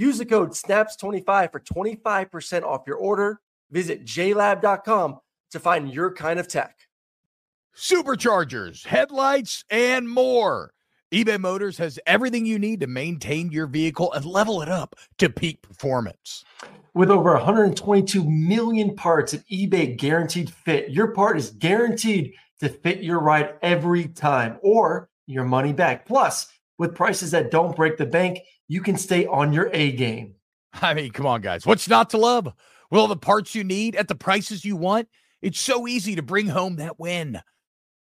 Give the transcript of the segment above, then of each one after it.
Use the code SNAPS25 for 25% off your order. Visit jlab.com to find your kind of tech. Superchargers, headlights, and more. eBay Motors has everything you need to maintain your vehicle and level it up to peak performance. With over 122 million parts at eBay Guaranteed Fit, your part is guaranteed to fit your ride every time or your money back. Plus, with prices that don't break the bank, you can stay on your A game. I mean, come on, guys. What's not to love? With all the parts you need at the prices you want, it's so easy to bring home that win.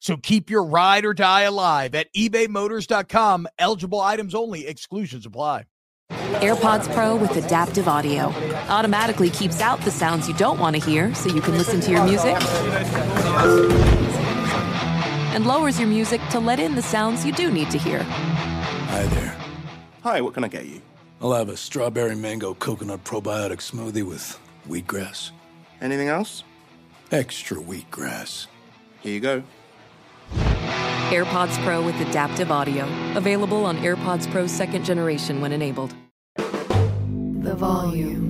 So keep your ride or die alive at ebaymotors.com. Eligible items only, exclusions apply. AirPods Pro with adaptive audio automatically keeps out the sounds you don't want to hear so you can listen to your music and lowers your music to let in the sounds you do need to hear. Hi there. Hi, what can I get you? I'll have a strawberry mango coconut probiotic smoothie with wheatgrass. Anything else? Extra wheatgrass. Here you go. AirPods Pro with adaptive audio. Available on AirPods Pro second generation when enabled. The volume.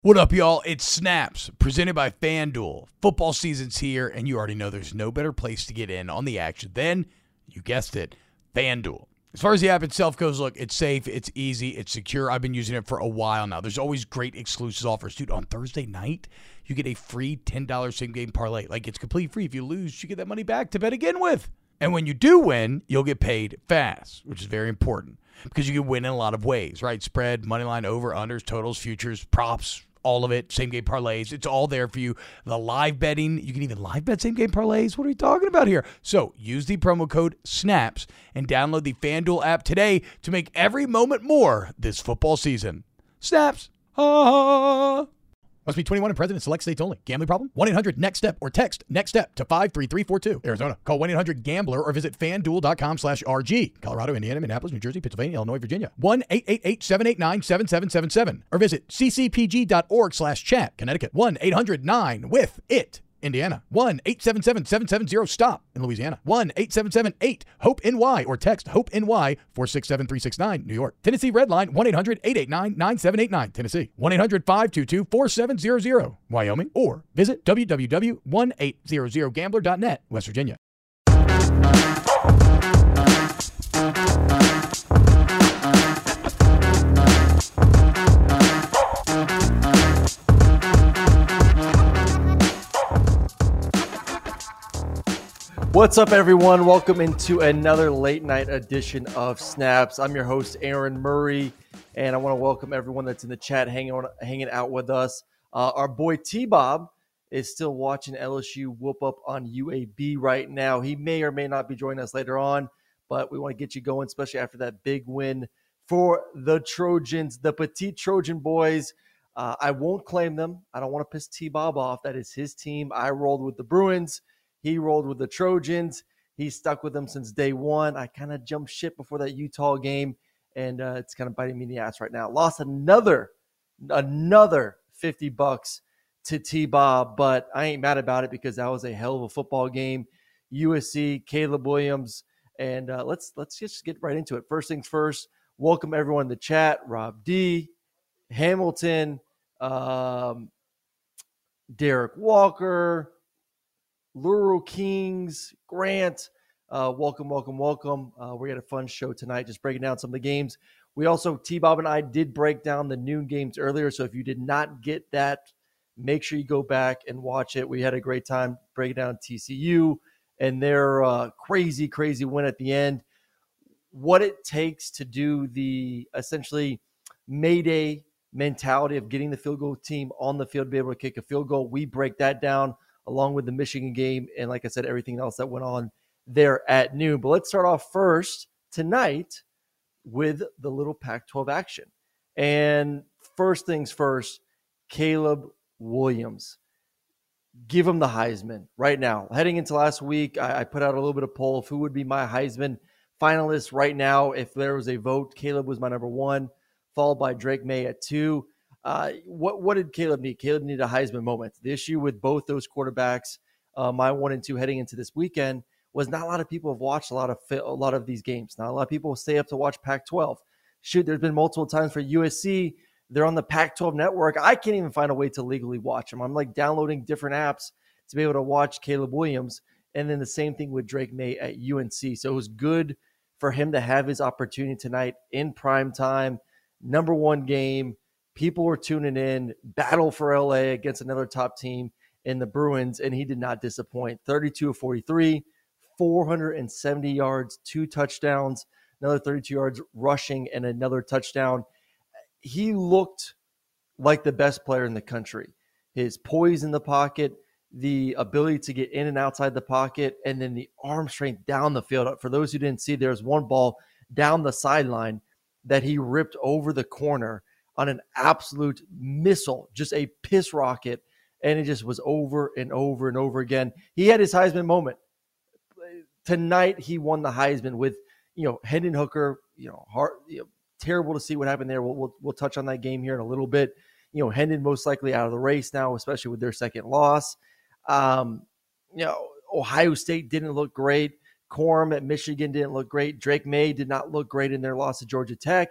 What up, y'all? It's Snaps, presented by FanDuel. Football season's here, and you already know there's no better place to get in on the action than, you guessed it, FanDuel. As far as the app itself goes, look, it's safe, it's easy, it's secure. I've been using it for a while now. There's always great exclusive offers. Dude, on Thursday night, you get a free $10 same game parlay. Like, it's completely free. If you lose, you get that money back to bet again with. And when you do win, you'll get paid fast, which is very important because you can win in a lot of ways, right? Spread, money line, over, unders, totals, futures, props, all of it, same game parlays. It's all there for you. The live betting, you can even live bet same game parlays. What are we talking about here? So use the promo code SNAPS and download the FanDuel app today to make every moment more this football season. Snaps. Ah. Must be 21 and present in select states only. Gambling problem? 1 800 NEXT STEP or text NEXT STEP to 53342. Arizona. Call 1 800 Gambler or visit fanduel.com slash RG. Colorado, Indiana, Minneapolis, New Jersey, Pennsylvania, Illinois, Virginia. 1 888 789 7777 or visit ccpg.org slash chat. Connecticut. 1 800 9 with it. Indiana. 1 877 770 STOP in Louisiana. 1 877 8 HOPE NY or text HOPE NY 467 369 New York. Tennessee Red Line 1 800 889 9789 Tennessee. 1 800 522 4700 Wyoming or visit www.1800gambler.net West Virginia. What's up, everyone? Welcome into another late night edition of Snaps. I'm your host, Aaron Murray, and I want to welcome everyone that's in the chat hanging on, hanging out with us. Uh, our boy T Bob is still watching LSU whoop up on UAB right now. He may or may not be joining us later on, but we want to get you going, especially after that big win for the Trojans, the petite Trojan boys. Uh, I won't claim them. I don't want to piss T Bob off. That is his team. I rolled with the Bruins. He rolled with the Trojans. He stuck with them since day one. I kind of jumped ship before that Utah game, and uh, it's kind of biting me in the ass right now. Lost another, another 50 bucks to T Bob, but I ain't mad about it because that was a hell of a football game. USC, Caleb Williams, and uh, let's let's just get right into it. First things first. Welcome everyone the chat. Rob D, Hamilton, um, Derek Walker, Laurel Kings, Grant. Uh, welcome, welcome, welcome. Uh, we had a fun show tonight, just breaking down some of the games. We also, T Bob and I did break down the noon games earlier. So if you did not get that, make sure you go back and watch it. We had a great time breaking down TCU and their uh, crazy, crazy win at the end. What it takes to do the essentially Mayday mentality of getting the field goal team on the field to be able to kick a field goal. We break that down along with the Michigan game. And like I said, everything else that went on there at noon. But let's start off first tonight. with the little Pac 12 action. And first things first, Caleb Williams. Give him the Heisman right now. Heading into last week, I, I put out a little bit of poll of who would be my Heisman finalist right now. If there was a vote, Caleb was my number one, followed by Drake Maye at two. Uh, what what did Caleb need? Caleb needed a Heisman moment. The issue with both those quarterbacks, uh, my one and two heading into this weekend, was not a lot of people have watched a lot of a lot of these games. Not a lot of people stay up to watch Pac-12. Shoot, there's been multiple times for USC. They're on the Pac-12 network. I can't even find a way to legally watch them. I'm like downloading different apps to be able to watch Caleb Williams, and then the same thing with Drake Maye at UNC. So it was good for him to have his opportunity tonight in prime time, number one game. People were tuning in, battle for LA against another top team in the Bruins, and he did not disappoint. 32 of 43, 470 yards, two touchdowns, another 32 yards rushing, and another touchdown. He looked like the best player in the country. His poise in the pocket, the ability to get in and outside the pocket, and then the arm strength down the field. For those who didn't see, there's one ball down the sideline that he ripped over the corner on an absolute missile, just a piss rocket. And it just was over and over and over again. He had his Heisman moment tonight he won the Heisman with you know Hendon Hooker. You know, hard, you know, terrible to see what happened there. We'll, we'll, we'll touch on that game here in a little bit. You know, Hendon most likely out of the race now, especially with their second loss. Um, you know, Ohio State didn't look great. Corum at Michigan didn't look great. Drake Maye did not look great in their loss to Georgia Tech.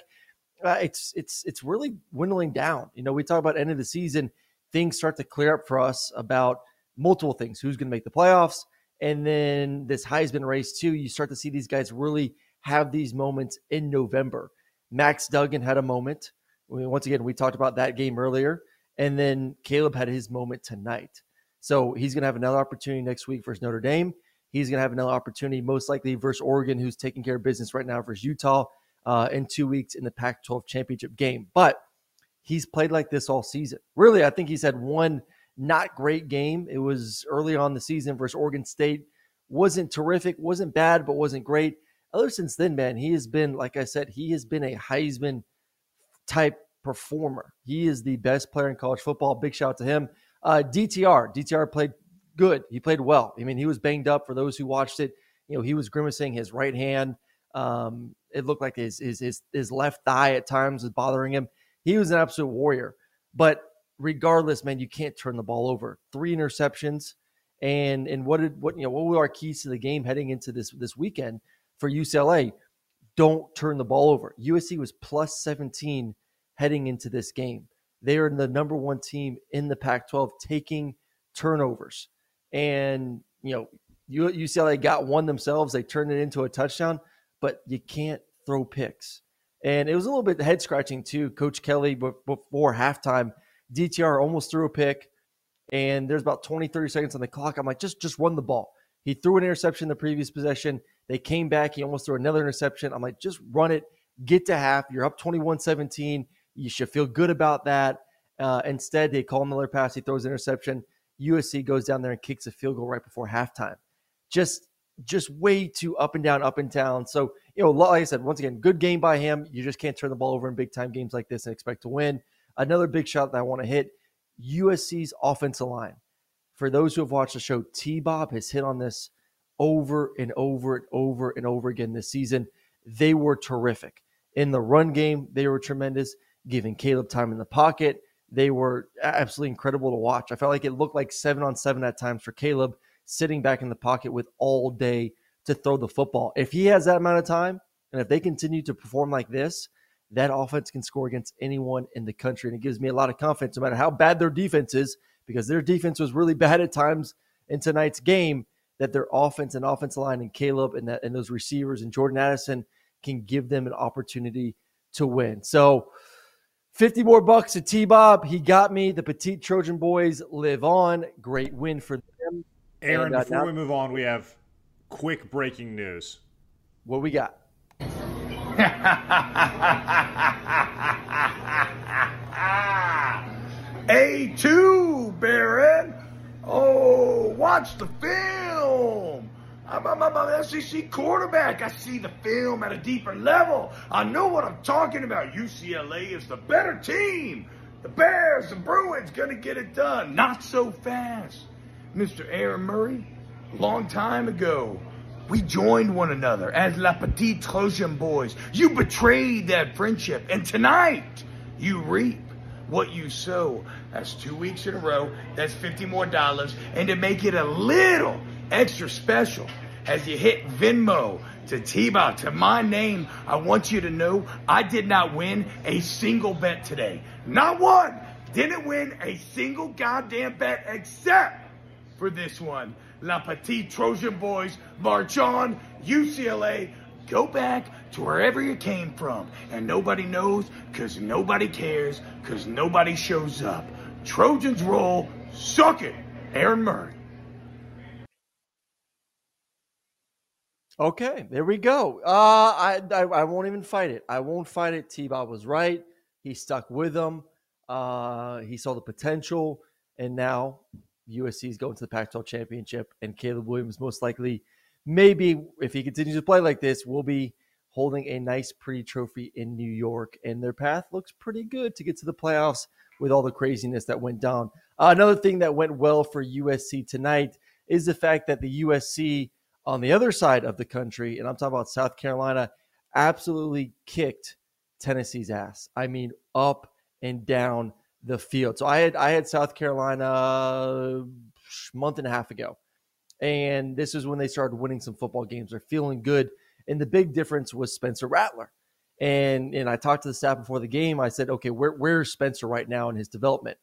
Uh, it's it's it's really dwindling down. You know, we talk about end of the season, things start to clear up for us about multiple things: who's going to make the playoffs, and then this Heisman race too, you start to see these guys really have these moments in November. Max Duggan had a moment. Once again, we talked about that game earlier. And then Caleb had his moment tonight. So he's going to have another opportunity next week versus Notre Dame. He's going to have another opportunity, most likely versus Oregon, who's taking care of business right now versus Utah uh, in two weeks in the Pac 12 championship game. But he's played like this all season. Really, I think he's had one not great game. It was early on the season versus Oregon State. Wasn't terrific, wasn't bad, but wasn't great. Ever since then, man, he has been, like I said, he has been a Heisman type performer. He is the best player in college football. Big shout out to him. Uh, DTR, DTR played good. He played well. I mean, he was banged up for those who watched it. You know, he was grimacing his right hand. Um, it looked like his, his his his left thigh at times was bothering him. He was an absolute warrior. But regardless, man, you can't turn the ball over. Three interceptions, and and what did what you know what were our keys to the game heading into this this weekend for UCLA? Don't turn the ball over. USC was plus 17 heading into this game. They are the number one team in the Pac-12 taking turnovers, and you know UCLA got one themselves. They turned it into a touchdown, but you can't throw picks. And it was a little bit head scratching too. Coach Kelly before halftime DTR almost threw a pick, and there's about 20, 30 seconds on the clock. I'm like, just just run the ball. He threw an interception the previous possession. They came back. He almost threw another interception. I'm like, just run it. Get to half. You're up 21 17. You should feel good about that. Uh, instead, they call another pass. He throws an interception. USC goes down there and kicks a field goal right before halftime. Just just way too up and down, up and down. So, you know, like I said, once again, good game by him. You just can't turn the ball over in big time games like this and expect to win. Another big shot that I want to hit USC's offensive line. For those who have watched the show, T Bob has hit on this over and over and over and over again this season. They were terrific. In the run game, they were tremendous, giving Caleb time in the pocket. They were absolutely incredible to watch. I felt like it looked like seven on seven at times for Caleb sitting back in the pocket with all day to throw the football. If he has that amount of time, and if they continue to perform like this, that offense can score against anyone in the country. And it gives me a lot of confidence, no matter how bad their defense is, because their defense was really bad at times in tonight's game, that their offense and offensive line and Caleb and, that, and those receivers and Jordan Addison can give them an opportunity to win. So 50 more bucks to T Bob. He got me. The Petite Trojan boys live on. Great win for them. Aaron, and, uh, before now, we move on, we have quick breaking news. What we got? A2, Baron. Oh, watch the film. I I'm, I'm, I'm an SEC quarterback. I see the film at a deeper level. I know what I'm talking about. UCLA is the better team. The Bears, the Bruins, gonna get it done. Not so fast. Mr. Aaron Murray, long time ago, we joined one another as La Petite Trojan boys. You betrayed that friendship, and tonight you reap what you sow. That's two weeks in a row. That's 50 more dollars. And to make it a little extra special, as you hit Venmo to T-Bow, to my name, I want you to know I did not win a single bet today. Not one. Didn't win a single goddamn bet except for this one. La Petite Trojan boys march on. UCLA, go back to wherever you came from. And nobody knows because nobody cares because nobody shows up. Trojans roll. Suck it. Aaron Murray. Okay, there we go. Uh, I, I I won't even fight it. I won't fight it. T. Bob was right. He stuck with them. Uh, he saw the potential, and now USC is going to the Pac-12 championship, and Caleb Williams most likely, maybe if he continues to play like this, will be holding a nice, pretty trophy in New York, and their path looks pretty good to get to the playoffs with all the craziness that went down. Uh, another thing that went well for USC tonight is the fact that the USC on the other side of the country, and I'm talking about South Carolina, absolutely kicked Tennessee's ass. I mean, up and down the field. So I had I had South Carolina a month and a half ago, and this is when they started winning some football games. They're feeling good, and the big difference was Spencer Rattler. And and I talked to the staff before the game. I said, okay, where, where's Spencer right now in his development?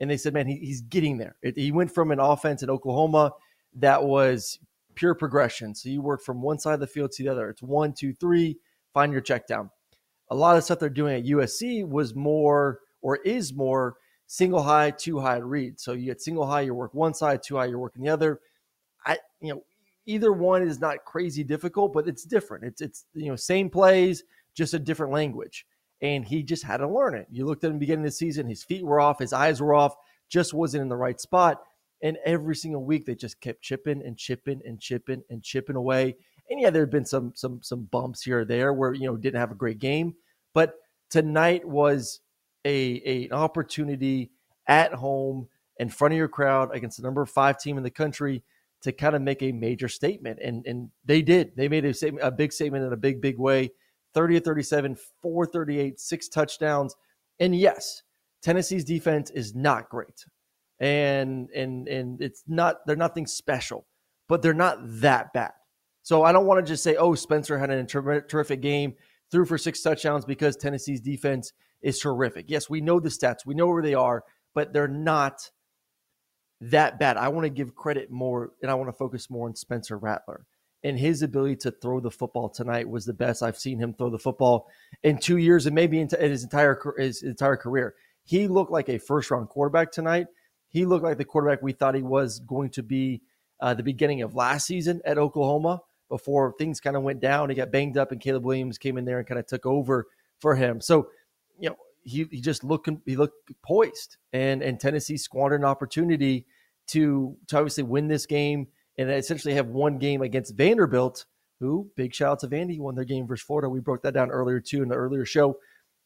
And they said, man, he, he's getting there. It, he went from an offense in Oklahoma that was pure progression. So you work from one side of the field to the other. It's one, two, three, find your check down. A lot of stuff they're doing at USC was more or is more single high, two high read. So you get single high, you work one side, two high, you're working the other. I, you know, either one is not crazy difficult, but it's different. It's it's you know same plays, just a different language. And he just had to learn it. You looked at him beginning of the season, his feet were off, his eyes were off, just wasn't in the right spot. And every single week they just kept chipping and chipping and chipping and chipping away. And yeah, there had been some some some bumps here or there where you know didn't have a great game, but tonight was a, a an opportunity at home in front of your crowd against the number five team in the country to kind of make a major statement. And and they did. They made a statement, a big statement in a big, big way. 30 to 37, 438, six touchdowns. And yes, Tennessee's defense is not great. And and and it's not they're nothing special, but they're not that bad. So I don't want to just say, oh, Spencer had a terrific game, threw for six touchdowns because Tennessee's defense is terrific. Yes, we know the stats, we know where they are, but they're not that bad. I want to give credit more and I want to focus more on Spencer Rattler. And his ability to throw the football tonight was the best I've seen him throw the football in two years and maybe in his entire his entire career. He looked like a first round quarterback tonight. He looked like the quarterback we thought he was going to be uh, the beginning of last season at Oklahoma before things kind of went down. He got banged up, and Caleb Williams came in there and kind of took over for him. So you know, he, he just looked he looked poised, and and Tennessee squandered an opportunity to to obviously win this game and essentially have one game against Vanderbilt. Who big shout out to Vandy won their game versus Florida. We broke that down earlier too in the earlier show.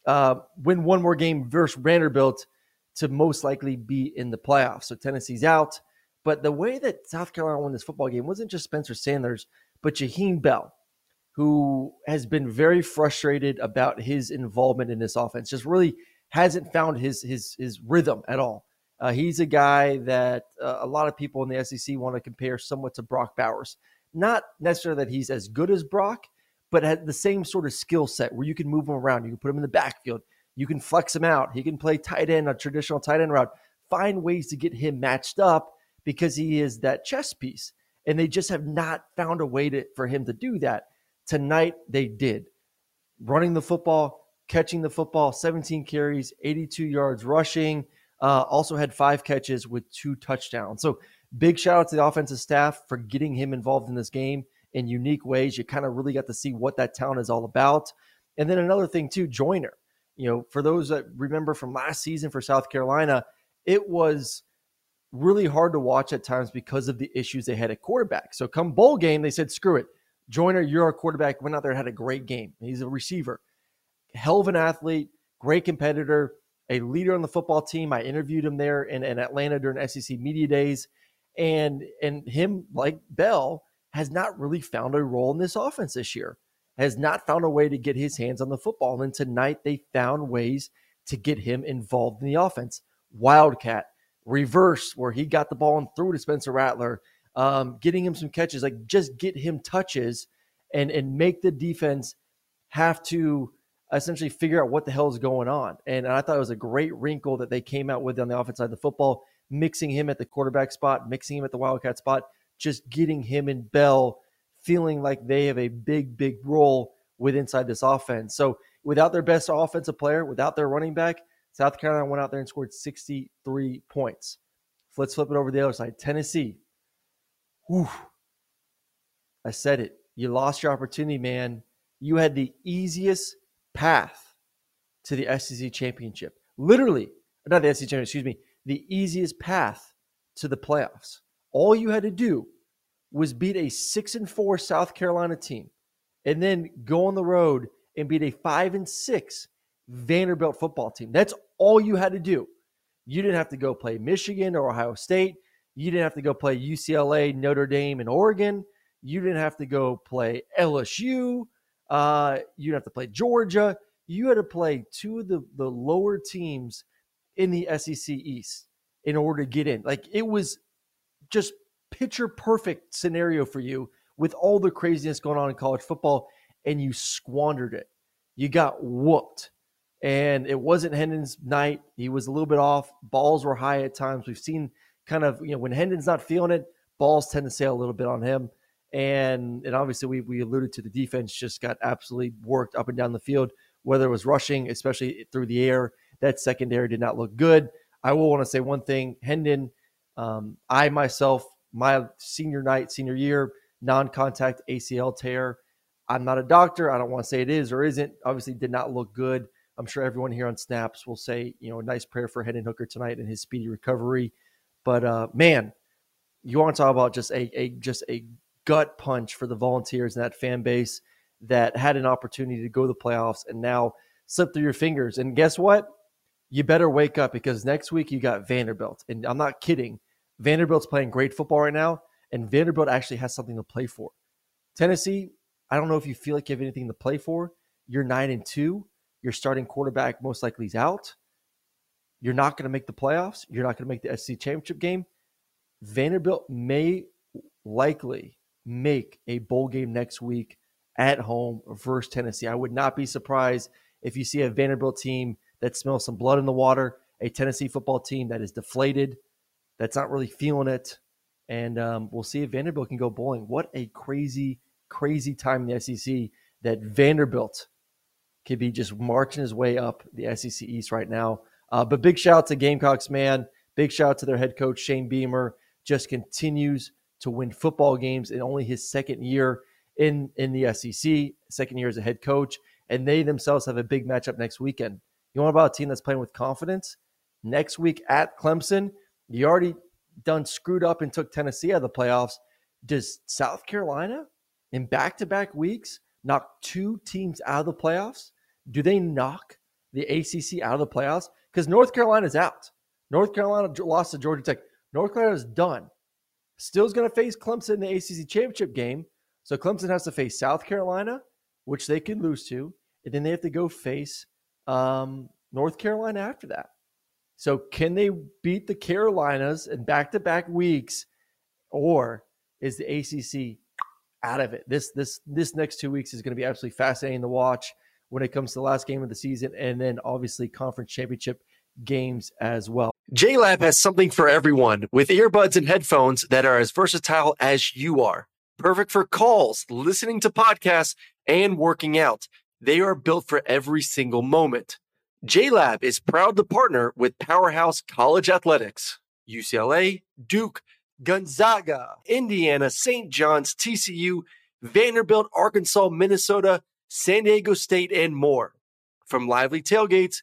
Uh, win one more game versus Vanderbilt to most likely be in the playoffs. So Tennessee's out. But the way that South Carolina won this football game wasn't just Spencer Sanders, but Jaheim Bell who has been very frustrated about his involvement in this offense. Just really hasn't found his his his rhythm at all. Uh, he's a guy that uh, a lot of people in the SEC want to compare somewhat to Brock Bowers. Not necessarily that he's as good as Brock, but had the same sort of skill set where you can move him around. You can put him in the backfield. You can flex him out. He can play tight end, a traditional tight end route. Find ways to get him matched up because he is that chess piece. And they just have not found a way to, for him to do that. Tonight, they did. Running the football, catching the football, 17 carries, 82 yards rushing. Uh, also had five catches with two touchdowns. So big shout out to the offensive staff for getting him involved in this game in unique ways. You kind of really got to see what that town is all about. And then another thing too, Joyner. You know, for those that remember from last season for South Carolina, it was really hard to watch at times because of the issues they had at quarterback. So come bowl game, they said, screw it. Joyner, you're our quarterback. Went out there had a great game. He's a receiver. Hell of an athlete, great competitor, a leader on the football team. I interviewed him there in, in Atlanta during SEC Media Days. And and him, like Bell, has not really found a role in this offense this year. Has not found a way to get his hands on the football. And tonight they found ways to get him involved in the offense. Wildcat, reverse, where he got the ball and threw to Spencer Rattler um, getting him some catches, like just get him touches and and make the defense have to essentially figure out what the hell is going on. And I thought it was a great wrinkle that they came out with on the offense side of the football, mixing him at the quarterback spot, mixing him at the Wildcat spot, just getting him and Bell feeling like they have a big, big role with inside this offense. So without their best offensive player, without their running back, South Carolina went out there and scored 63 points. Let's flip it over to the other side. Tennessee, Whew. I said it. You lost your opportunity, man. You had the easiest path to the SEC championship. Literally, not the SEC championship, excuse me, the easiest path to the playoffs. All you had to do was beat a six and four South Carolina team and then go on the road and beat a five and six Vanderbilt football team. That's all you had to do. You didn't have to go play Michigan or Ohio State. You didn't have to go play UCLA, Notre Dame, and Oregon. You didn't have to go play LSU. Uh, you didn't have to play Georgia. You had to play two of the, the lower teams in the SEC East in order to get in. Like it was just picture perfect scenario for you with all the craziness going on in college football, and you squandered it. You got whooped. And it wasn't Hendon's night. He was a little bit off. Balls were high at times. We've seen kind of, you know, when Hendon's not feeling it, balls tend to sail a little bit on him. And and obviously we we alluded to the defense just got absolutely worked up and down the field, whether it was rushing, especially through the air. That secondary did not look good. I will want to say one thing, Hendon, um, I myself, my senior night, senior year, non-contact ACL tear. I'm not a doctor. I don't want to say it is or isn't. Obviously, did not look good. I'm sure everyone here on Snaps will say, you know, a nice prayer for Hendon Hooker tonight and his speedy recovery. But uh, man, you want to talk about just a, a just a gut punch for the Volunteers and that fan base that had an opportunity to go to the playoffs and now slip through your fingers. And guess what? You better wake up because next week you got Vanderbilt. And I'm not kidding. Vanderbilt's playing great football right now, and Vanderbilt actually has something to play for. Tennessee, I don't know if you feel like you have anything to play for. You're nine and two. Your starting quarterback most likely is out. You're not going to make the playoffs. You're not going to make the SEC championship game. Vanderbilt may likely make a bowl game next week at home versus Tennessee. I would not be surprised if you see a Vanderbilt team that smells some blood in the water, a Tennessee football team that is deflated, that's not really feeling it. And um, we'll see if Vanderbilt can go bowling. What a crazy, crazy time in the SEC that Vanderbilt could be just marching his way up the SEC East right now. Uh, but big shout out to Gamecocks, man. Big shout out to their head coach, Shane Beamer. Just continues to win football games in only his second year in, in the SEC, second year as a head coach. And they themselves have a big matchup next weekend. You want about a team that's playing with confidence? Next week at Clemson, you already done screwed up and took Tennessee out of the playoffs. Does South Carolina in back to back weeks knock two teams out of the playoffs? Do they knock the ACC out of the playoffs? Because North Carolina's out. North Carolina lost to Georgia Tech. North Carolina's done. Still's going to face Clemson in the ACC championship game. So Clemson has to face South Carolina, which they can lose to, and then they have to go face um, North Carolina after that. So can they beat the Carolinas in back-to-back weeks, or is the ACC out of it? This this this next two weeks is going to be absolutely fascinating to watch when it comes to the last game of the season, and then obviously conference championship games as well. JLab has something for everyone with earbuds and headphones that are as versatile as you are. Perfect for calls, listening to podcasts, and working out. They are built for every single moment. JLab is proud to partner with Powerhouse College Athletics, UCLA, Duke, Gonzaga, Indiana, St. John's, TCU, Vanderbilt, Arkansas, Minnesota, San Diego State, and more. From lively tailgates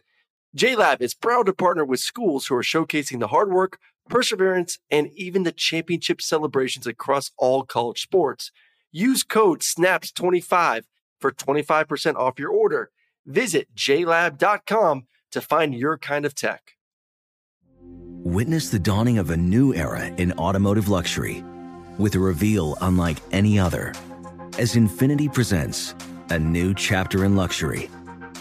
JLab is proud to partner with schools who are showcasing the hard work, perseverance, and even the championship celebrations across all college sports. Use code SNAPS25 for 25% off your order. Visit jlab.com to find your kind of tech. Witness the dawning of a new era in automotive luxury with a reveal unlike any other as Infiniti presents a new chapter in luxury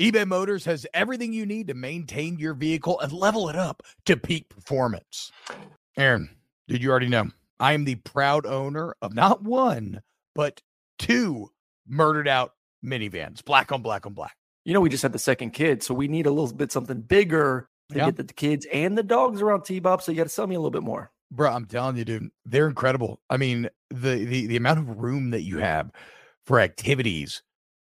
eBay Motors has everything you need to maintain your vehicle and level it up to peak performance. Aaron, did you already know? I am the proud owner of not one, but two murdered out minivans, black on black on black. You know, we just had the second kid, so we need a little bit something bigger to yeah. get the kids and the dogs around T-Bob. So you got to sell me a little bit more. Bro, I'm telling you, dude, they're incredible. I mean, the the the amount of room that you have for activities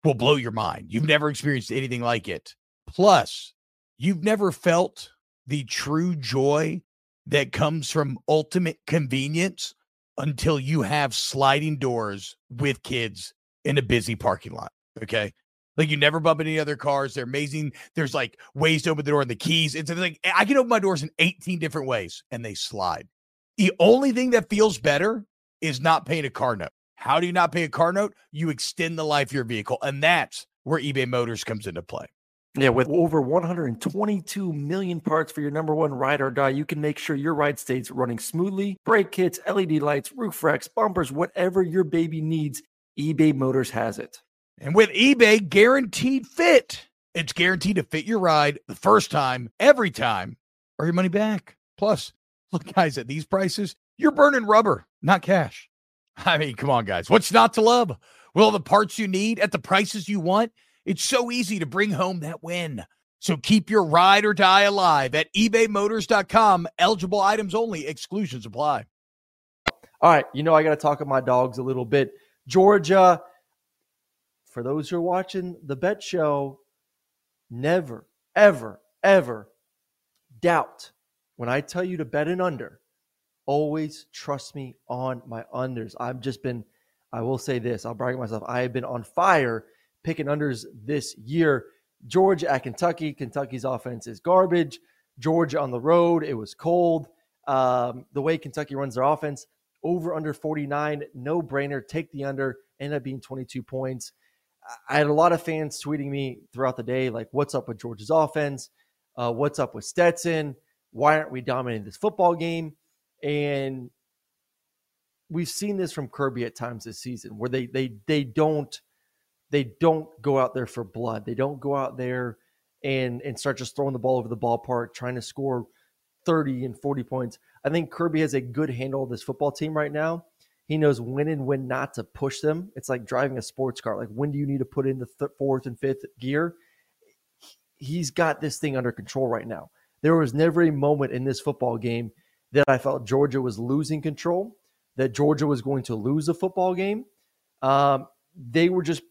will blow your mind. You've never experienced anything like it. Plus, you've never felt the true joy that comes from ultimate convenience until you have sliding doors with kids in a busy parking lot. Okay. Like you never bump any other cars. They're amazing. There's like ways to open the door and the keys. It's like I can open my doors in 18 different ways and they slide. The only thing that feels better is not paying a car note. How do you not pay a car note? You extend the life of your vehicle. And that's where eBay Motors comes into play. Yeah, with over 122 million parts for your number one ride or die, you can make sure your ride stays running smoothly. Brake kits, LED lights, roof racks, bumpers, whatever your baby needs, eBay Motors has it. And with eBay Guaranteed Fit, it's guaranteed to fit your ride the first time, every time, or your money back. Plus, look, guys, at these prices, you're burning rubber, not cash. I mean, come on, guys. What's not to love? All the parts you need at the prices you want, it's so easy to bring home that win. So keep your ride or die alive at ebaymotors.com. Eligible items only, exclusions apply. All right. You know, I got to talk about my dogs a little bit. Georgia, for those who are watching the bet show, never, ever, ever doubt when I tell you to bet an under always trust me on my unders. I've just been, I will say this, I'll brag myself. I have been on fire picking unders this year. Georgia at Kentucky. Kentucky's offense is garbage. Georgia on the road. It was cold. Um, the way Kentucky runs their offense, over under 49, no brainer. Take the under. Ended up being 22 points. I had a lot of fans tweeting me throughout the day, like, what's up with Georgia's offense? Uh, what's up with Stetson? Why aren't we dominating this football game? And we've seen this from Kirby at times this season where they they they don't they don't go out there for blood. They don't go out there and and start just throwing the ball over the ballpark trying to score 30 and 40 points. I think Kirby has a good handle of this football team right now. He knows when and when not to push them. It's like driving a sports car. Like when do you need to put in the th- fourth and fifth gear? He's got this thing under control right now. There was never a moment in this football game that I felt Georgia was losing control, that Georgia was going to lose a football game. Um, they were just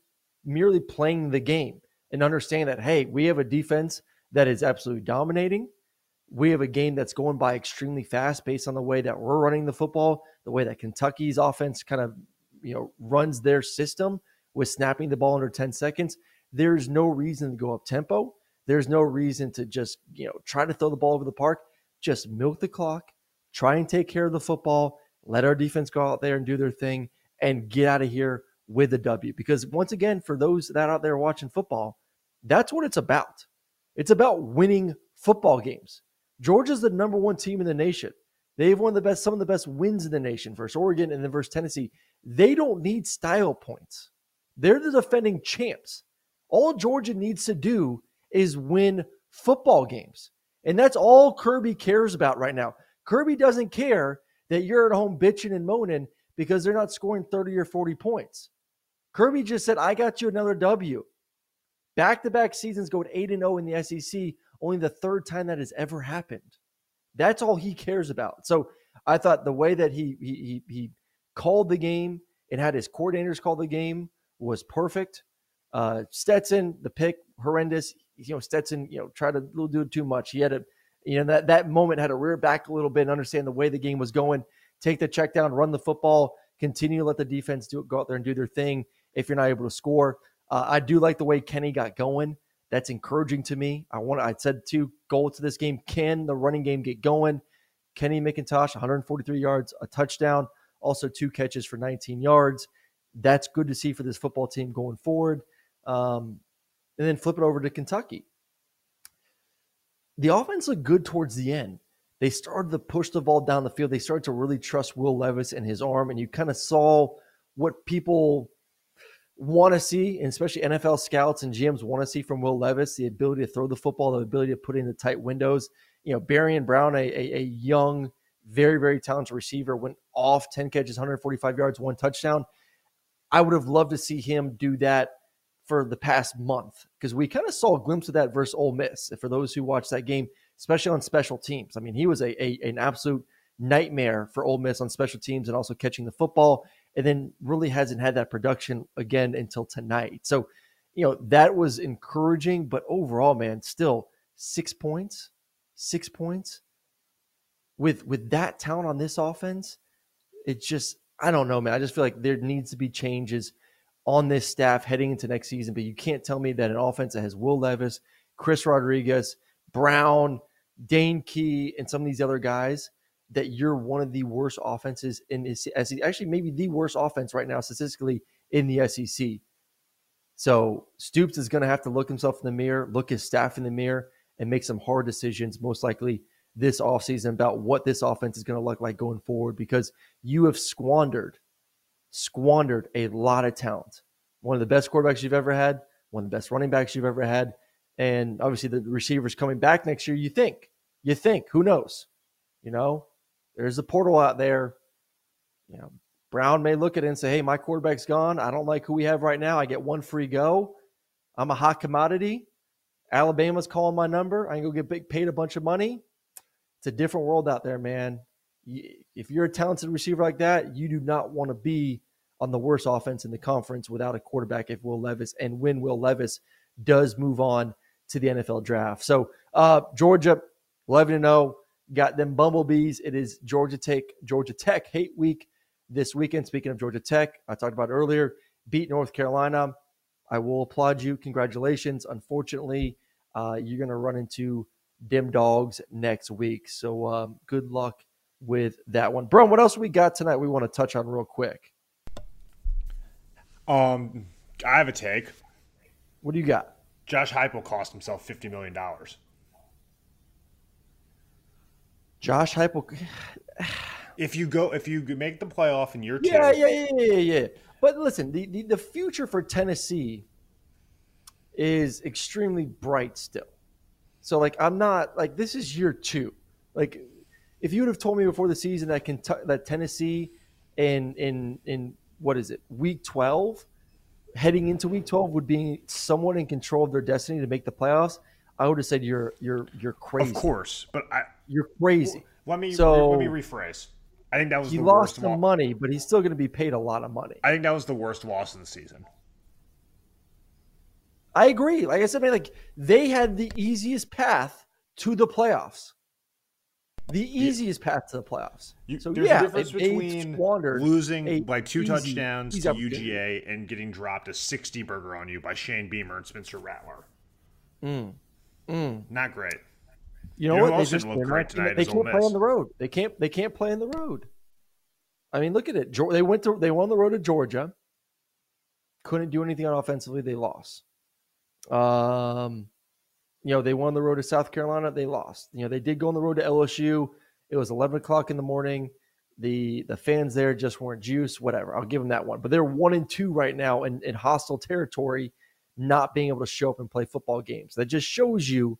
merely playing the game and understanding that, hey, we have a defense that is absolutely dominating. We have a game that's going by extremely fast based on the way that we're running the football, the way that Kentucky's offense kind of you know runs their system with snapping the ball under 10 seconds, there's no reason to go up tempo. There's no reason to just, you know, try to throw the ball over the park. Just milk the clock, try and take care of the football, let our defense go out there and do their thing and get out of here with a W. Because once again, for those that out there watching football, that's what it's about. It's about winning football games. Georgia's the number one team in the nation. They've won the best, some of the best wins in the nation versus Oregon and then versus Tennessee. They don't need style points. They're the defending champs. All Georgia needs to do is win football games. And that's all Kirby cares about right now. Kirby doesn't care that you're at home bitching and moaning because they're not scoring 30 or 40 points. Kirby just said, I got you another W. Back to back seasons going 8 and 0 in the SEC, only the third time that has ever happened. That's all he cares about. So I thought the way that he he he called the game and had his coordinators call the game was perfect. Uh, Stetson, the pick, horrendous. You know, Stetson, you know, tried to do too much. He had a, you know, that that moment had to rear back a little bit and understand the way the game was going. Take the check down, run the football, continue to let the defense do go out there and do their thing. If you're not able to score, uh, I do like the way Kenny got going. That's encouraging to me. I want. I said two goals to this game. Can the running game get going? Kenny McIntosh, 143 yards, a touchdown, also two catches for 19 yards. That's good to see for this football team going forward. Um, and then flip it over to Kentucky. The offense looked good towards the end. They started to push the ball down the field. They started to really trust Will Levis and his arm, and you kind of saw what people want to see, and especially NFL scouts and GMs want to see from Will Levis the ability to throw the football, the ability to put in the tight windows. You know, Barion Brown, a, a, a young, very, very talented receiver, went off 10 catches, 145 yards, one touchdown. I would have loved to see him do that for the past month because we kind of saw a glimpse of that versus Ole Miss. For those who watched that game, especially on special teams, I mean, he was a, a an absolute nightmare for Ole Miss on special teams and also catching the football and then really hasn't had that production again until tonight. So, you know, that was encouraging, but overall, man, still six points, six points with with that talent on this offense. It's just I don't know, man. I just feel like there needs to be changes on this staff heading into next season. But you can't tell me that an offense that has Will Levis, Chris Rodriguez, Brown, Dane Key, and some of these other guys that you're one of the worst offenses in this actually maybe the worst offense right now statistically in the SEC. So Stoops is going to have to look himself in the mirror, look his staff in the mirror, and make some hard decisions, most likely this offseason about what this offense is going to look like going forward because you have squandered, squandered a lot of talent. One of the best quarterbacks you've ever had, one of the best running backs you've ever had. And obviously the receivers coming back next year, you think, you think, who knows? You know, there's a portal out there. You know, Brown may look at it and say, hey, my quarterback's gone. I don't like who we have right now. I get one free go. I'm a hot commodity. Alabama's calling my number. I can go get big, paid a bunch of money. It's a different world out there, man. If you're a talented receiver like that, you do not want to be on the worst offense in the conference without a quarterback if Will Levis and when Will Levis does move on to the NFL draft. So, uh, Georgia, 11 0 got them bumblebees. It is Georgia Tech, Georgia Tech hate week this weekend. Speaking of Georgia Tech, I talked about earlier, beat North Carolina. I will applaud you. Congratulations. Unfortunately, uh, you're going to run into dim dogs next week. So um, good luck with that one. Bro, what else we got tonight we want to touch on real quick? Um, I have a take. What do you got? Josh Heupel cost himself $50 million. Josh Heupel. if you go, if you make the playoff in year two, yeah, yeah, yeah, yeah, yeah. But listen, the, the, the future for Tennessee is extremely bright still. So like, I'm not like this is year two. Like, if you would have told me before the season that Kentucky, that Tennessee, in in in what is it, week twelve, heading into week twelve, would be somewhat in control of their destiny to make the playoffs, I would have said you're you're you're crazy. Of course, but I you're crazy. Let me so, let me rephrase. I think that was he the lost worst some money, but he's still going to be paid a lot of money. I think that was the worst loss of the season. I agree. Like I said, like they had the easiest path to the playoffs. The easiest path to the playoffs. You, so there's yeah, a difference they between squandered losing by two easy- touchdowns easy to opportunity. UGA and getting dropped a 60 burger on you by Shane Beamer and Spencer Rattler. Not great. You know You know what? They just look great tonight they can't play on the road. They can't. They can't play on the road. I mean, look at it. Geor- They went to. They won the road to Georgia. Couldn't do anything on offensively. They lost. Um, you know, they won the road to South Carolina. They lost. You know, they did go on the road to LSU. It was eleven o'clock in the morning. The the fans there just weren't juice. Whatever. I'll give them that one. But they're one and two right now in, in hostile territory, not being able to show up and play football games. That just shows you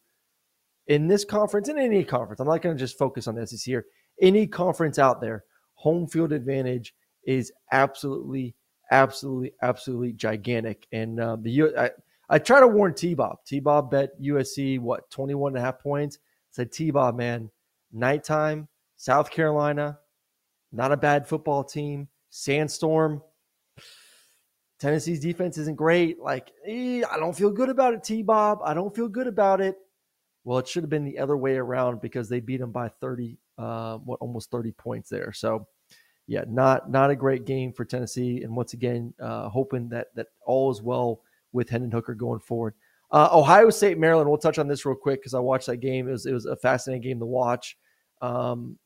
in this conference, in any conference, I'm not going to just focus on the SEC here. Any conference out there, home field advantage is absolutely, absolutely, absolutely gigantic. And uh, the U- I, I try to warn T Bob. T Bob bet USC what 21 and a half points. Said T Bob, man, nighttime, South Carolina, not a bad football team. Sandstorm. Tennessee's defense isn't great. Like, eh, I don't feel good about it, T Bob. I don't feel good about it. Well, it should have been the other way around because they beat them by 30, uh, what almost 30 points there. So, yeah, not not a great game for Tennessee. And once again, uh, hoping that that all is well with Hendon Hooker going forward. Uh, Ohio State, Maryland. We'll touch on this real quick because I watched that game. It was it was a fascinating game to watch. Um,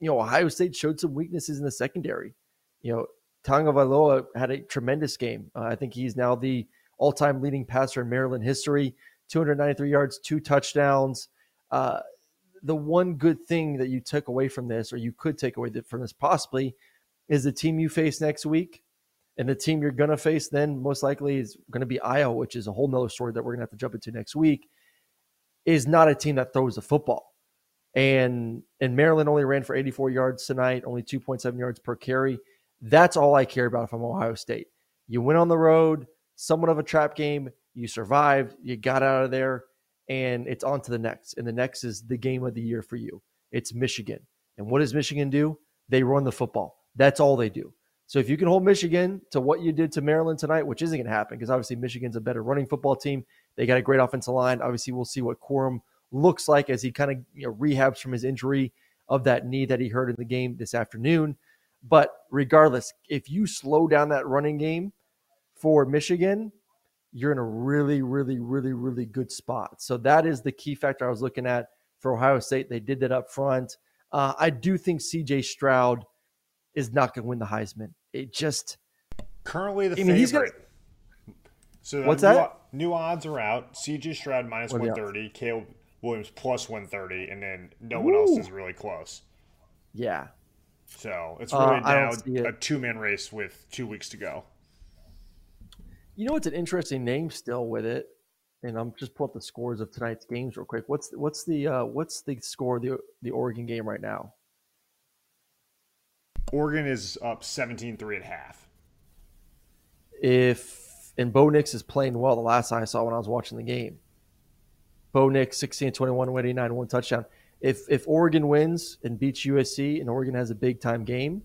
you know, Ohio State showed some weaknesses in the secondary. You know, Tagovailoa had a tremendous game. Uh, I think he's now the all-time leading passer in Maryland history. 293 yards, two touchdowns. Uh, the one good thing that you took away from this, or you could take away from this possibly, is the team you face next week. And the team you're going to face then most likely is going to be Iowa, which is a whole nother story that we're going to have to jump into next week, is not a team that throws the football. And and Maryland only ran for 84 yards tonight, only 2.7 yards per carry. That's all I care about from Ohio State. You went on the road, somewhat of a trap game. You survived. You got out of there, and it's on to the next. And the next is the game of the year for you. It's Michigan. And what does Michigan do? They run the football. That's all they do. So if you can hold Michigan to what you did to Maryland tonight, which isn't going to happen because obviously Michigan's a better running football team. They got a great offensive line. Obviously, we'll see what Corum looks like as he kind of you know, rehabs from his injury of that knee that he hurt in the game this afternoon. But regardless, if you slow down that running game for Michigan, you're in a really, really, really, really good spot. So that is the key factor I was looking at for Ohio State. They did that up front. Uh, I do think CJ Stroud is not going to win the Heisman. It just Currently the I mean, he's favorite. So the What's new, that? New odds are out. CJ Stroud minus What are the odds? 130, Caleb Williams plus 130, and then no one else is really close. yeah. So it's Uh, really I now a two man race with two weeks to go. You know, it's an interesting name still with it, and I'm just pull up the scores of tonight's games real quick. What's what's the uh, what's the score of the the Oregon game right now? Oregon is up 17 3 at half. If and Bo Nix is playing well, the last I saw when I was watching the game. Bo Nix 16 21 189 one touchdown. If if Oregon wins and beats USC and Oregon has a big time game,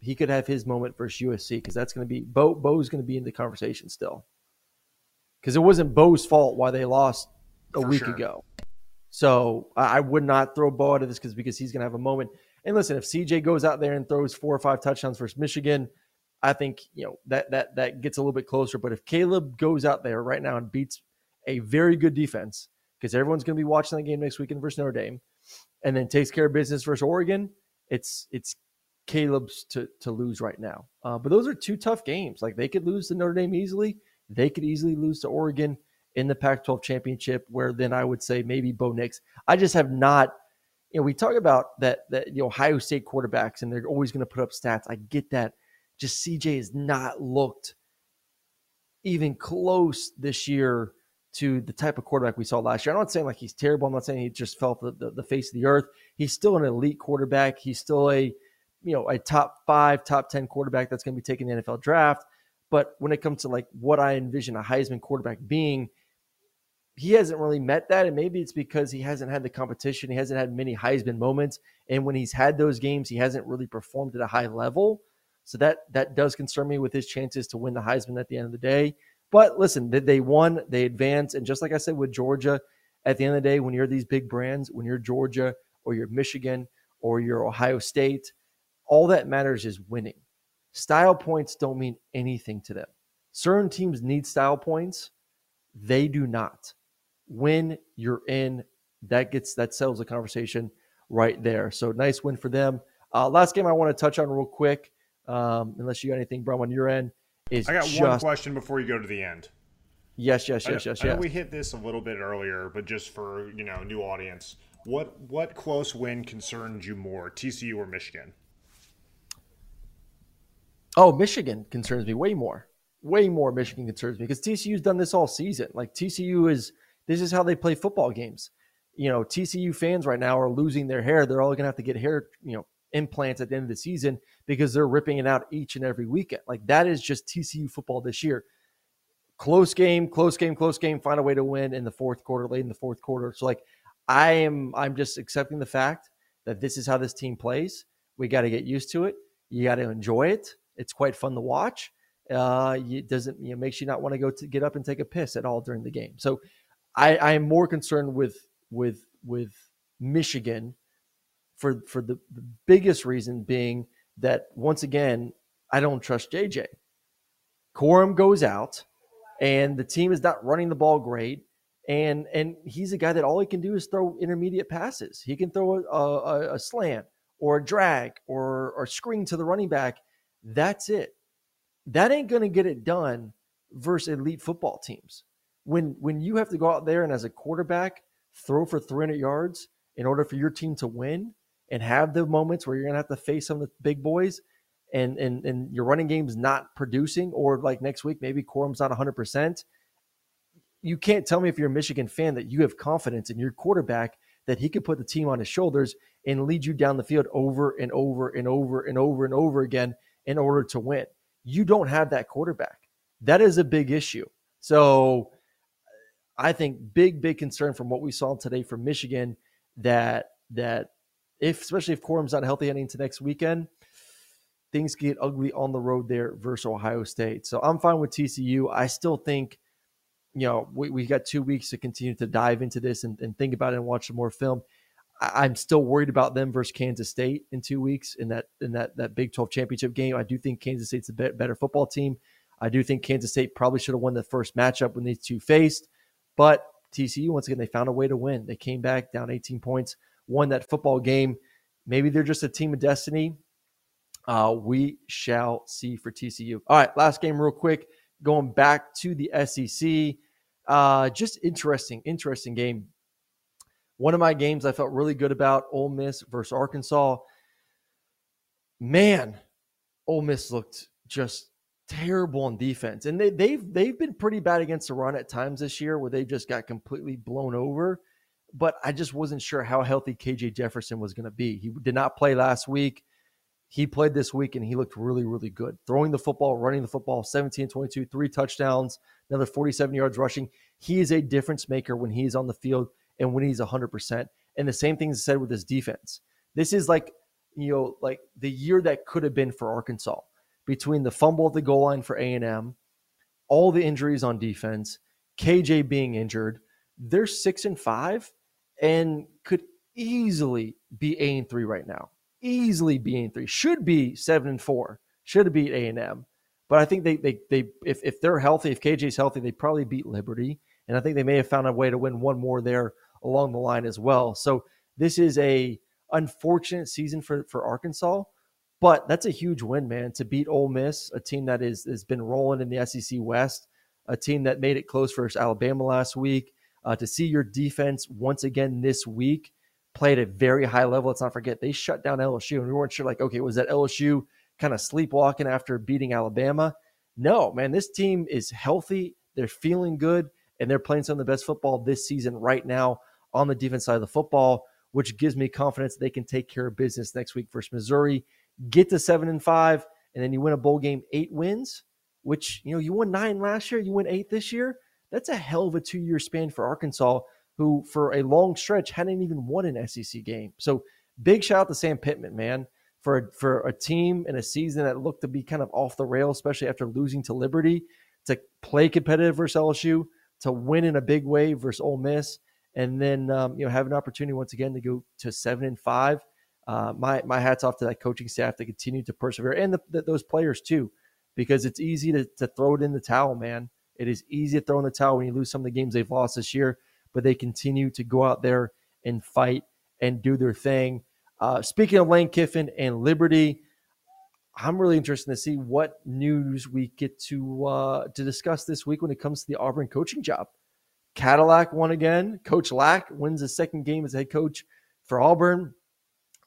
he could have his moment versus USC because that's going to be Bo Bo's going to be in the conversation still. Because it wasn't Bo's fault why they lost a For week sure. ago. So I I would not throw Bo out of this because because he's going to have a moment. And listen, if CJ goes out there and throws four or five touchdowns versus Michigan, I think you know that that that gets a little bit closer. But if Caleb goes out there right now and beats a very good defense, because everyone's going to be watching that game next weekend versus Notre Dame, and then takes care of business versus Oregon, it's it's Caleb's to to lose right now. Uh, but those are two tough games. Like they could lose to Notre Dame easily. They could easily lose to Oregon in the Pac-12 championship. Where then I would say maybe Bo Nix. I just have not. You know, we talk about that that you know Ohio State quarterbacks, and they're always going to put up stats. I get that. Just CJ has not looked even close this year to the type of quarterback we saw last year. I'm not saying like he's terrible. I'm not saying he just fell to the, the face of the earth. He's still an elite quarterback. He's still a, you know, a top five, top 10 quarterback that's going to be taking the NFL draft. But when it comes to like what I envision a Heisman quarterback being, he hasn't really met that. And maybe it's because he hasn't had the competition. He hasn't had many Heisman moments. And when he's had those games, he hasn't really performed at a high level. So that that does concern me with his chances to win the Heisman at the end of the day. But listen, they, they won, they advanced, and just like I said with Georgia, at the end of the day, when you're these big brands, when you're Georgia or you're Michigan or you're Ohio State. All that matters is winning. Style points don't mean anything to them. Certain teams need style points. They do not. When you're in, that gets that settles the conversation right there. So nice win for them. Uh, last game I want to touch on real quick, um, unless you got anything, Brum, on your end, is I got just, one question before you go to the end. Yes, yes, yes, I, yes, I yes. we hit this a little bit earlier, but just for you know new audience, what what close win concerned you more, TCU or Michigan? Oh, Michigan concerns me way more. Way more Michigan concerns me because TCU's done this all season. Like TCU is this is how they play football games. You know, TCU fans right now are losing their hair. They're all going to have to get hair, you know, implants at the end of the season because they're ripping it out each and every weekend. Like that is just TCU football this year. Close game, close game, close game, find a way to win in the fourth quarter, late in the fourth quarter. So like I am I'm just accepting the fact that this is how this team plays. We got to get used to it. You got to enjoy it. It's quite fun to watch. Uh, it doesn't you know, makes you not want to go to get up and take a piss at all during the game. So I, I am more concerned with with with Michigan for for the, the biggest reason being that once again I don't trust JJ. Corum goes out, and the team is not running the ball great. And and he's a guy that all he can do is throw intermediate passes. He can throw a, a, a slant or a drag or or screen to the running back. That's it. That ain't going to get it done versus elite football teams. When when you have to go out there and as a quarterback throw for 300 yards in order for your team to win and have the moments where you're going to have to face some of the big boys and and and your running game's not producing or like next week maybe Corum's not 100%, you can't tell me if you're a Michigan fan that you have confidence in your quarterback that he could put the team on his shoulders and lead you down the field over and over and over and over and over again in order to win. You don't have that quarterback. That is a big issue. So I think big, big concern from what we saw today from Michigan that that if especially if Corum's not healthy heading into next weekend, things get ugly on the road there versus Ohio State. So I'm fine with TCU. I still think, you know, we, we got two weeks to continue to dive into this and, and think about it and watch some more film. I, I'm still worried about them versus Kansas State in two weeks in that in that that Big 12 championship game. I do think Kansas State's a better football team. I do think Kansas State probably should have won the first matchup when these two faced, but TCU once again they found a way to win. They came back down 18 points, won that football game. Maybe they're just a team of destiny. Uh, we shall see for TCU. All right, last game, real quick. Going back to the SEC, uh, just interesting, interesting game. One of my games I felt really good about Ole Miss versus Arkansas. Man, Ole Miss looked just terrible on defense, and they, they've they've been pretty bad against the run at times this year, where they just got completely blown over. But I just wasn't sure how healthy KJ Jefferson was going to be. He did not play last week. He played this week and he looked really, really good. Throwing the football, running the football, 17 22, three touchdowns, another 47 yards rushing. He is a difference maker when he's on the field and when he's 100%. And the same thing is said with his defense. This is like, you know, like the year that could have been for Arkansas between the fumble at the goal line for A&M, all the injuries on defense, KJ being injured. They're six and five and could easily be A and three right now easily be in three. Should be seven and four. Should have beat A and M. But I think they they they if if they're healthy, if KJ's healthy, they probably beat Liberty. And I think they may have found a way to win one more there along the line as well. So this is a unfortunate season for for Arkansas, but that's a huge win, man, to beat Ole Miss, a team that is has been rolling in the SEC West, a team that made it close versus Alabama last week. Uh, to see your defense once again this week played at a very high level. Let's not forget they shut down LSU, and we weren't sure like, okay, was that LSU kind of sleepwalking after beating Alabama? No, man, this team is healthy. They're feeling good, and they're playing some of the best football this season right now on the defense side of the football, which gives me confidence they can take care of business next week versus Missouri, get to seven and five, and then you win a bowl game, eight wins, which you know you won nine last year, you win eight this year. That's a hell of a two-year span for Arkansas who for a long stretch hadn't even won an SEC game. So big shout out to Sam Pittman, man, for for a team in a season that looked to be kind of off the rail, especially after losing to Liberty, to play competitive versus LSU, to win in a big way versus Ole Miss, and then um, you know have an opportunity once again to go to seven and five. Uh, my my hats off to that coaching staff to continue to persevere and the, the, those players too, because it's easy to, to throw it in the towel, man. It is easy to throw in the towel when you lose some of the games they've lost this year, but they continue to go out there and fight and do their thing. Uh, speaking of Lane Kiffin and Liberty, I'm really interested to see what news we get to uh, to discuss this week when it comes to the Auburn coaching job. Cadillac won again. Coach Lack wins his second game as head coach for Auburn.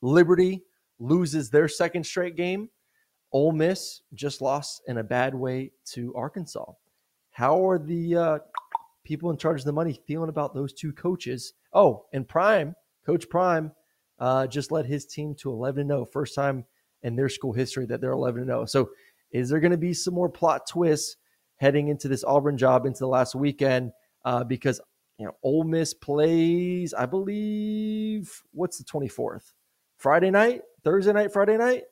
Liberty loses their second straight game. Ole Miss just lost in a bad way to Arkansas. How are the uh, people in charge of the money feeling about those two coaches? Oh, and Prime, Coach Prime, uh, just led his team to 11 0, first time in their school history that they're 11 0. So, is there going to be some more plot twists heading into this Auburn job into the last weekend? Uh, because you know, Ole Miss plays, I believe, what's the 24th? Friday night, Thursday night, Friday night.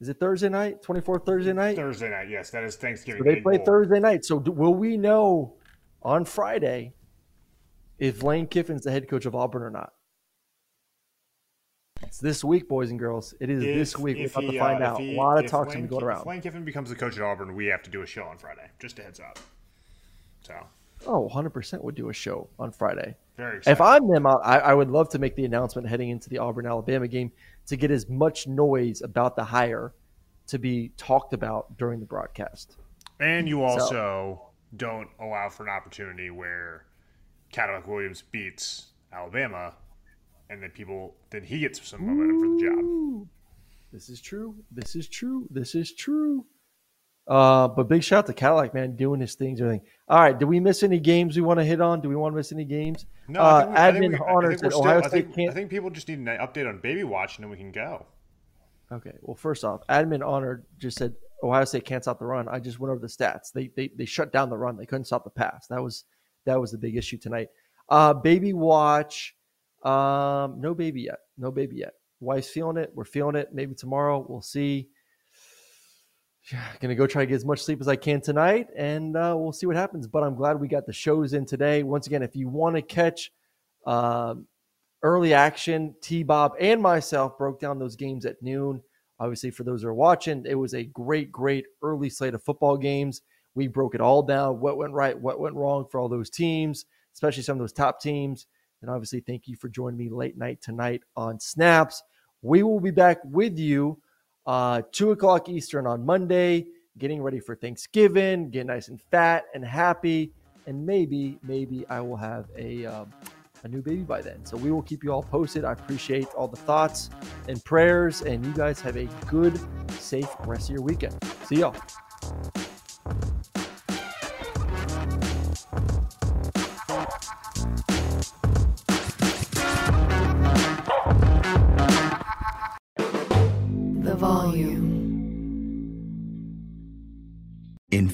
Is it Thursday night? 24th Thursday night? Thursday night, yes. That is Thanksgiving. So they play Thursday night. So do, will we know on Friday if Lane Kiffin's the head coach of Auburn or not? It's this week, boys and girls. It is If- this week. We're about to find uh, out. he- a lot of if talks Lane going to go around. If Lane Kiffin becomes the coach at Auburn, we have to do a show on Friday. Just a heads up. So Oh, 100% would do a show on Friday. Very. If I'm them, I, I would love to make the announcement heading into the Auburn Alabama game to get as much noise about the hire to be talked about during the broadcast. And you So- also don't allow for an opportunity where Cadillac Williams beats Alabama, and then people then he gets some momentum for the job. This is true. This is true. This is true. Uh, but big shout out to Cadillac, man, doing his things. Everything. All right. do we miss any games we want to hit on? Do we want to miss any games? No, uh, I we, admin we, honors that still, Ohio I State think, can't. I think people just need an update on Baby Watch, and then we can go. Okay. Well, first off, admin honor just said Ohio State can't stop the run. I just went over the stats. They they they shut down the run. They couldn't stop the pass. That was that was the big issue tonight. Uh, baby watch. Um, no baby yet. No baby yet. Wife's feeling it. We're feeling it. Maybe tomorrow. We'll see. Yeah, gonna go try to get as much sleep as I can tonight, and uh, we'll see what happens. But I'm glad we got the shows in today. Once again, if you want to catch um, early action, T Bob and myself broke down those games at noon. Obviously, for those who are watching, it was a great, great early slate of football games. We broke it all down what went right, what went wrong for all those teams, especially some of those top teams. And obviously, thank you for joining me late night tonight on Snaps. We will be back with you uh, 2 o'clock Eastern on Monday, getting ready for Thanksgiving, get nice and fat and happy. And maybe, maybe I will have a, um, a new baby by then. So we will keep you all posted. I appreciate all the thoughts and prayers. And you guys have a good, safe rest of your weekend. See y'all.